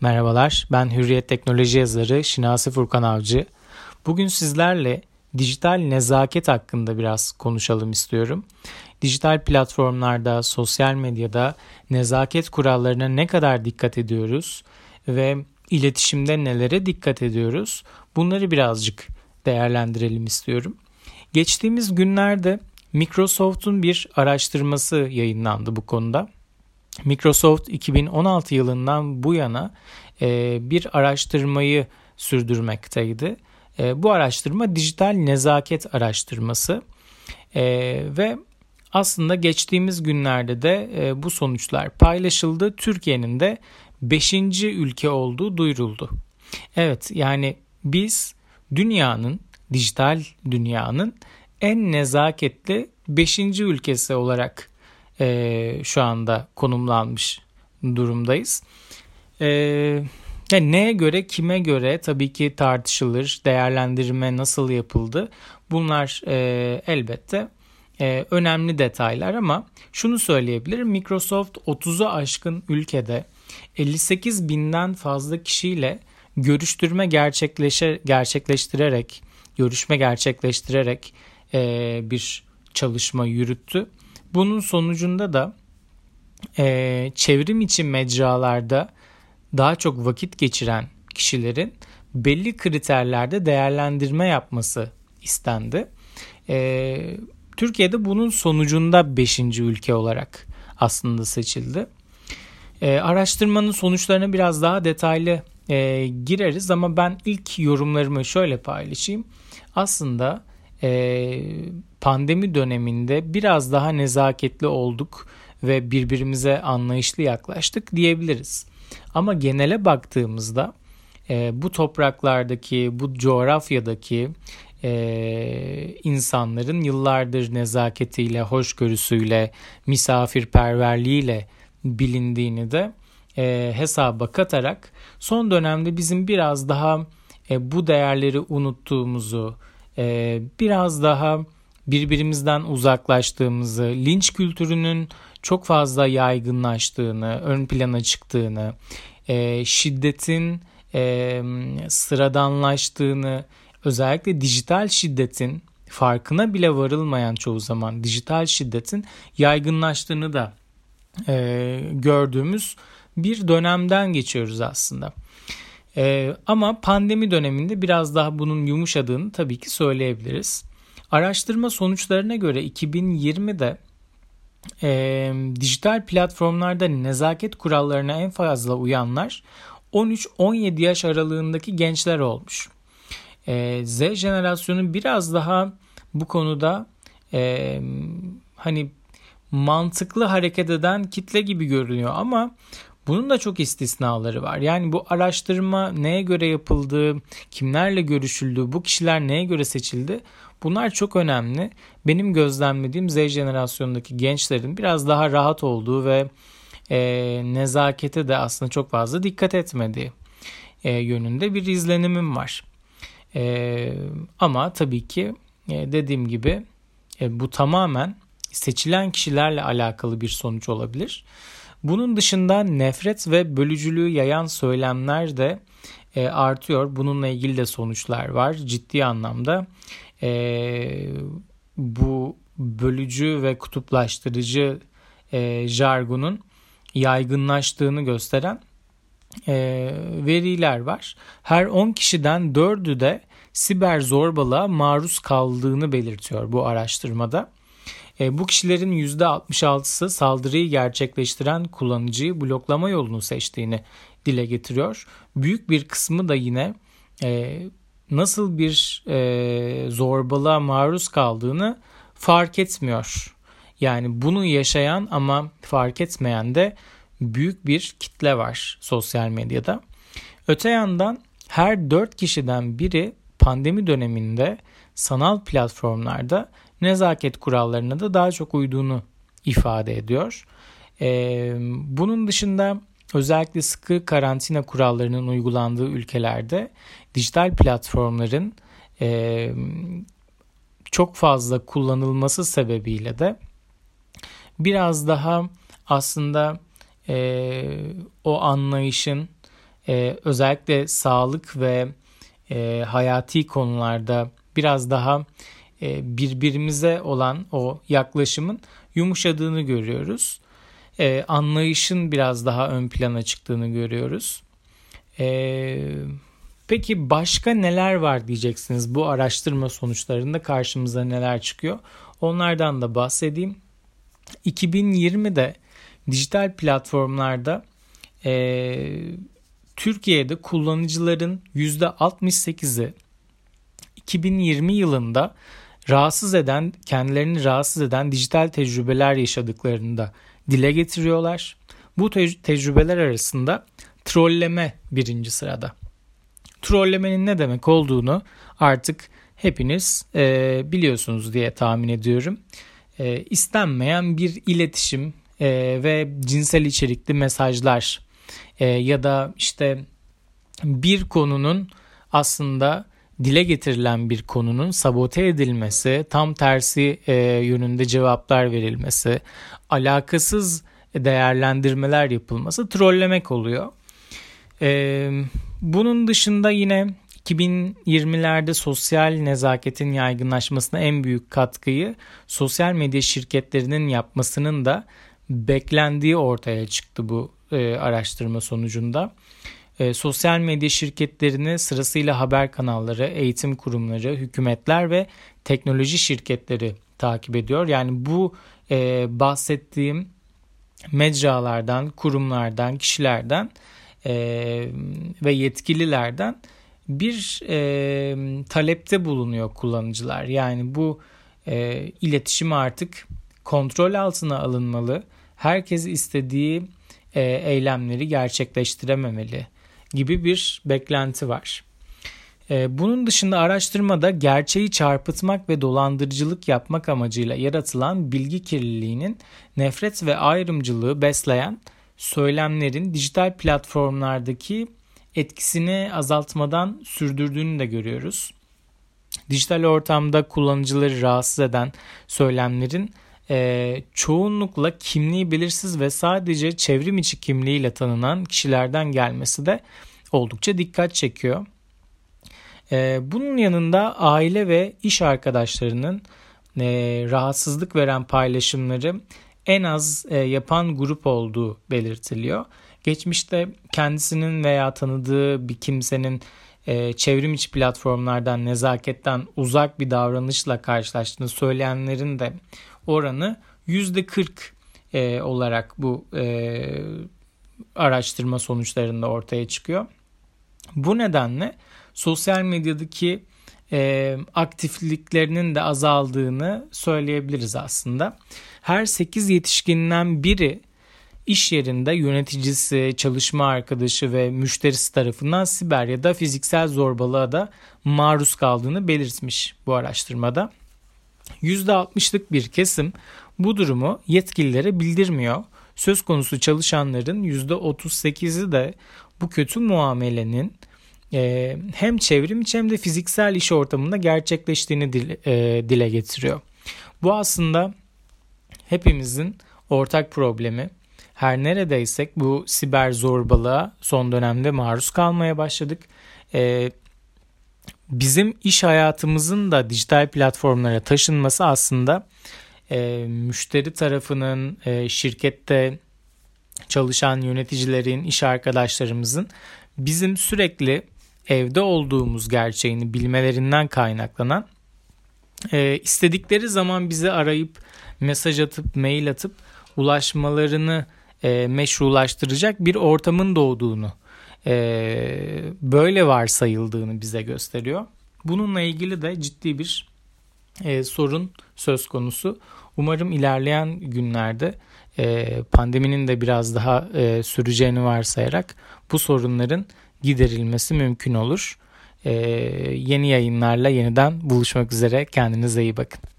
Merhabalar, ben Hürriyet Teknoloji yazarı Şinasi Furkan Avcı. Bugün sizlerle dijital nezaket hakkında biraz konuşalım istiyorum. Dijital platformlarda, sosyal medyada nezaket kurallarına ne kadar dikkat ediyoruz ve iletişimde nelere dikkat ediyoruz? Bunları birazcık değerlendirelim istiyorum. Geçtiğimiz günlerde Microsoft'un bir araştırması yayınlandı bu konuda. Microsoft 2016 yılından bu yana e, bir araştırmayı sürdürmekteydi. E, bu araştırma dijital nezaket araştırması e, ve aslında geçtiğimiz günlerde de e, bu sonuçlar paylaşıldı. Türkiye'nin de 5. ülke olduğu duyuruldu. Evet yani biz dünyanın dijital dünyanın en nezaketli 5. ülkesi olarak e, şu anda konumlanmış durumdayız. E, yani neye göre kime göre tabii ki tartışılır değerlendirme nasıl yapıldı? Bunlar e, elbette e, önemli detaylar ama şunu söyleyebilirim. Microsoft 30'u aşkın ülkede 58 binden fazla kişiyle görüştürme gerçekleşe, gerçekleştirerek görüşme gerçekleştirerek e, bir çalışma yürüttü bunun sonucunda da e, çevrim içi mecralarda daha çok vakit geçiren kişilerin belli kriterlerde değerlendirme yapması istendi. E, Türkiye'de bunun sonucunda 5. ülke olarak aslında seçildi. E, araştırmanın sonuçlarına biraz daha detaylı e, gireriz ama ben ilk yorumlarımı şöyle paylaşayım. Aslında e, pandemi döneminde biraz daha nezaketli olduk ve birbirimize anlayışlı yaklaştık diyebiliriz. Ama genele baktığımızda e, bu topraklardaki, bu coğrafyadaki e, insanların yıllardır nezaketiyle, hoşgörüsüyle, misafirperverliğiyle bilindiğini de e, hesaba katarak son dönemde bizim biraz daha e, bu değerleri unuttuğumuzu, e, biraz daha birbirimizden uzaklaştığımızı, linç kültürünün çok fazla yaygınlaştığını, ön plana çıktığını, e, şiddetin e, sıradanlaştığını, özellikle dijital şiddetin farkına bile varılmayan çoğu zaman dijital şiddetin yaygınlaştığını da e, gördüğümüz bir dönemden geçiyoruz aslında. E, ama pandemi döneminde biraz daha bunun yumuşadığını tabii ki söyleyebiliriz. Araştırma sonuçlarına göre 2020'de e, dijital platformlarda nezaket kurallarına en fazla uyanlar 13-17 yaş aralığındaki gençler olmuş. E, Z jenerasyonu biraz daha bu konuda e, hani mantıklı hareket eden kitle gibi görünüyor ama bunun da çok istisnaları var. Yani bu araştırma neye göre yapıldı, kimlerle görüşüldü, bu kişiler neye göre seçildi? Bunlar çok önemli. Benim gözlemlediğim Z jenerasyonundaki gençlerin biraz daha rahat olduğu ve e, nezakete de aslında çok fazla dikkat etmediği e, yönünde bir izlenimim var. E, ama tabii ki e, dediğim gibi e, bu tamamen seçilen kişilerle alakalı bir sonuç olabilir. Bunun dışında nefret ve bölücülüğü yayan söylemler de e, artıyor. Bununla ilgili de sonuçlar var. Ciddi anlamda e, bu bölücü ve kutuplaştırıcı e, jargonun yaygınlaştığını gösteren e, veriler var. Her 10 kişiden 4'ü de siber zorbalığa maruz kaldığını belirtiyor bu araştırmada. E, bu kişilerin %66'sı saldırıyı gerçekleştiren kullanıcıyı bloklama yolunu seçtiğini dile getiriyor. Büyük bir kısmı da yine e, nasıl bir e, zorbalığa maruz kaldığını fark etmiyor. Yani bunu yaşayan ama fark etmeyen de büyük bir kitle var sosyal medyada. Öte yandan her dört kişiden biri pandemi döneminde sanal platformlarda nezaket kurallarına da daha çok uyduğunu ifade ediyor. Ee, bunun dışında özellikle sıkı karantina kurallarının uygulandığı ülkelerde dijital platformların e, çok fazla kullanılması sebebiyle de biraz daha aslında e, o anlayışın e, özellikle sağlık ve hayati konularda biraz daha e, birbirimize olan o yaklaşımın yumuşadığını görüyoruz. E, anlayışın biraz daha ön plana çıktığını görüyoruz. E, peki başka neler var diyeceksiniz bu araştırma sonuçlarında karşımıza neler çıkıyor? Onlardan da bahsedeyim. 2020'de dijital platformlarda e, Türkiye'de kullanıcıların %68'i 2020 yılında rahatsız eden, kendilerini rahatsız eden dijital tecrübeler yaşadıklarını da dile getiriyorlar. Bu te- tecrübeler arasında trolleme birinci sırada. Trollemenin ne demek olduğunu artık hepiniz e, biliyorsunuz diye tahmin ediyorum. E, istenmeyen bir iletişim e, ve cinsel içerikli mesajlar e, ya da işte bir konunun aslında dile getirilen bir konunun sabote edilmesi, tam tersi e, yönünde cevaplar verilmesi, alakasız değerlendirmeler yapılması trollemek oluyor. E, bunun dışında yine 2020'lerde sosyal nezaketin yaygınlaşmasına en büyük katkıyı sosyal medya şirketlerinin yapmasının da beklendiği ortaya çıktı bu e, araştırma sonucunda. E, sosyal medya şirketlerini sırasıyla haber kanalları, eğitim kurumları, hükümetler ve teknoloji şirketleri takip ediyor. Yani bu e, bahsettiğim mecralardan, kurumlardan, kişilerden e, ve yetkililerden bir e, talepte bulunuyor kullanıcılar. Yani bu e, iletişim artık kontrol altına alınmalı. Herkes istediği e, eylemleri gerçekleştirememeli gibi bir beklenti var. E, bunun dışında araştırmada gerçeği çarpıtmak ve dolandırıcılık yapmak amacıyla yaratılan bilgi kirliliğinin nefret ve ayrımcılığı besleyen söylemlerin dijital platformlardaki etkisini azaltmadan sürdürdüğünü de görüyoruz. Dijital ortamda kullanıcıları rahatsız eden söylemlerin e, çoğunlukla kimliği belirsiz ve sadece çevrim içi kimliğiyle tanınan kişilerden gelmesi de oldukça dikkat çekiyor. E, bunun yanında aile ve iş arkadaşlarının e, rahatsızlık veren paylaşımları en az e, yapan grup olduğu belirtiliyor. Geçmişte kendisinin veya tanıdığı bir kimsenin e, çevrim içi platformlardan nezaketten uzak bir davranışla karşılaştığını söyleyenlerin de oranı %40 e, olarak bu e, araştırma sonuçlarında ortaya çıkıyor. Bu nedenle sosyal medyadaki e, aktifliklerinin de azaldığını söyleyebiliriz aslında. Her 8 yetişkinden biri iş yerinde yöneticisi, çalışma arkadaşı ve müşterisi tarafından siber ya da fiziksel zorbalığa da maruz kaldığını belirtmiş bu araştırmada. %60'lık bir kesim bu durumu yetkililere bildirmiyor. Söz konusu çalışanların %38'i de bu kötü muamelenin e, hem çevrim içi hem de fiziksel iş ortamında gerçekleştiğini dile, e, dile getiriyor. Bu aslında hepimizin ortak problemi. Her neredeysek bu siber zorbalığa son dönemde maruz kalmaya başladık. E, bizim iş hayatımızın da dijital platformlara taşınması aslında e, müşteri tarafının e, şirkette çalışan yöneticilerin, iş arkadaşlarımızın bizim sürekli evde olduğumuz gerçeğini bilmelerinden kaynaklanan e, istedikleri zaman bizi arayıp mesaj atıp mail atıp ulaşmalarını e, meşrulaştıracak bir ortamın doğduğunu e, böyle varsayıldığını bize gösteriyor. Bununla ilgili de ciddi bir e, sorun söz konusu. Umarım ilerleyen günlerde e, pandeminin de biraz daha e, süreceğini varsayarak bu sorunların giderilmesi mümkün olur. E, yeni yayınlarla yeniden buluşmak üzere. Kendinize iyi bakın.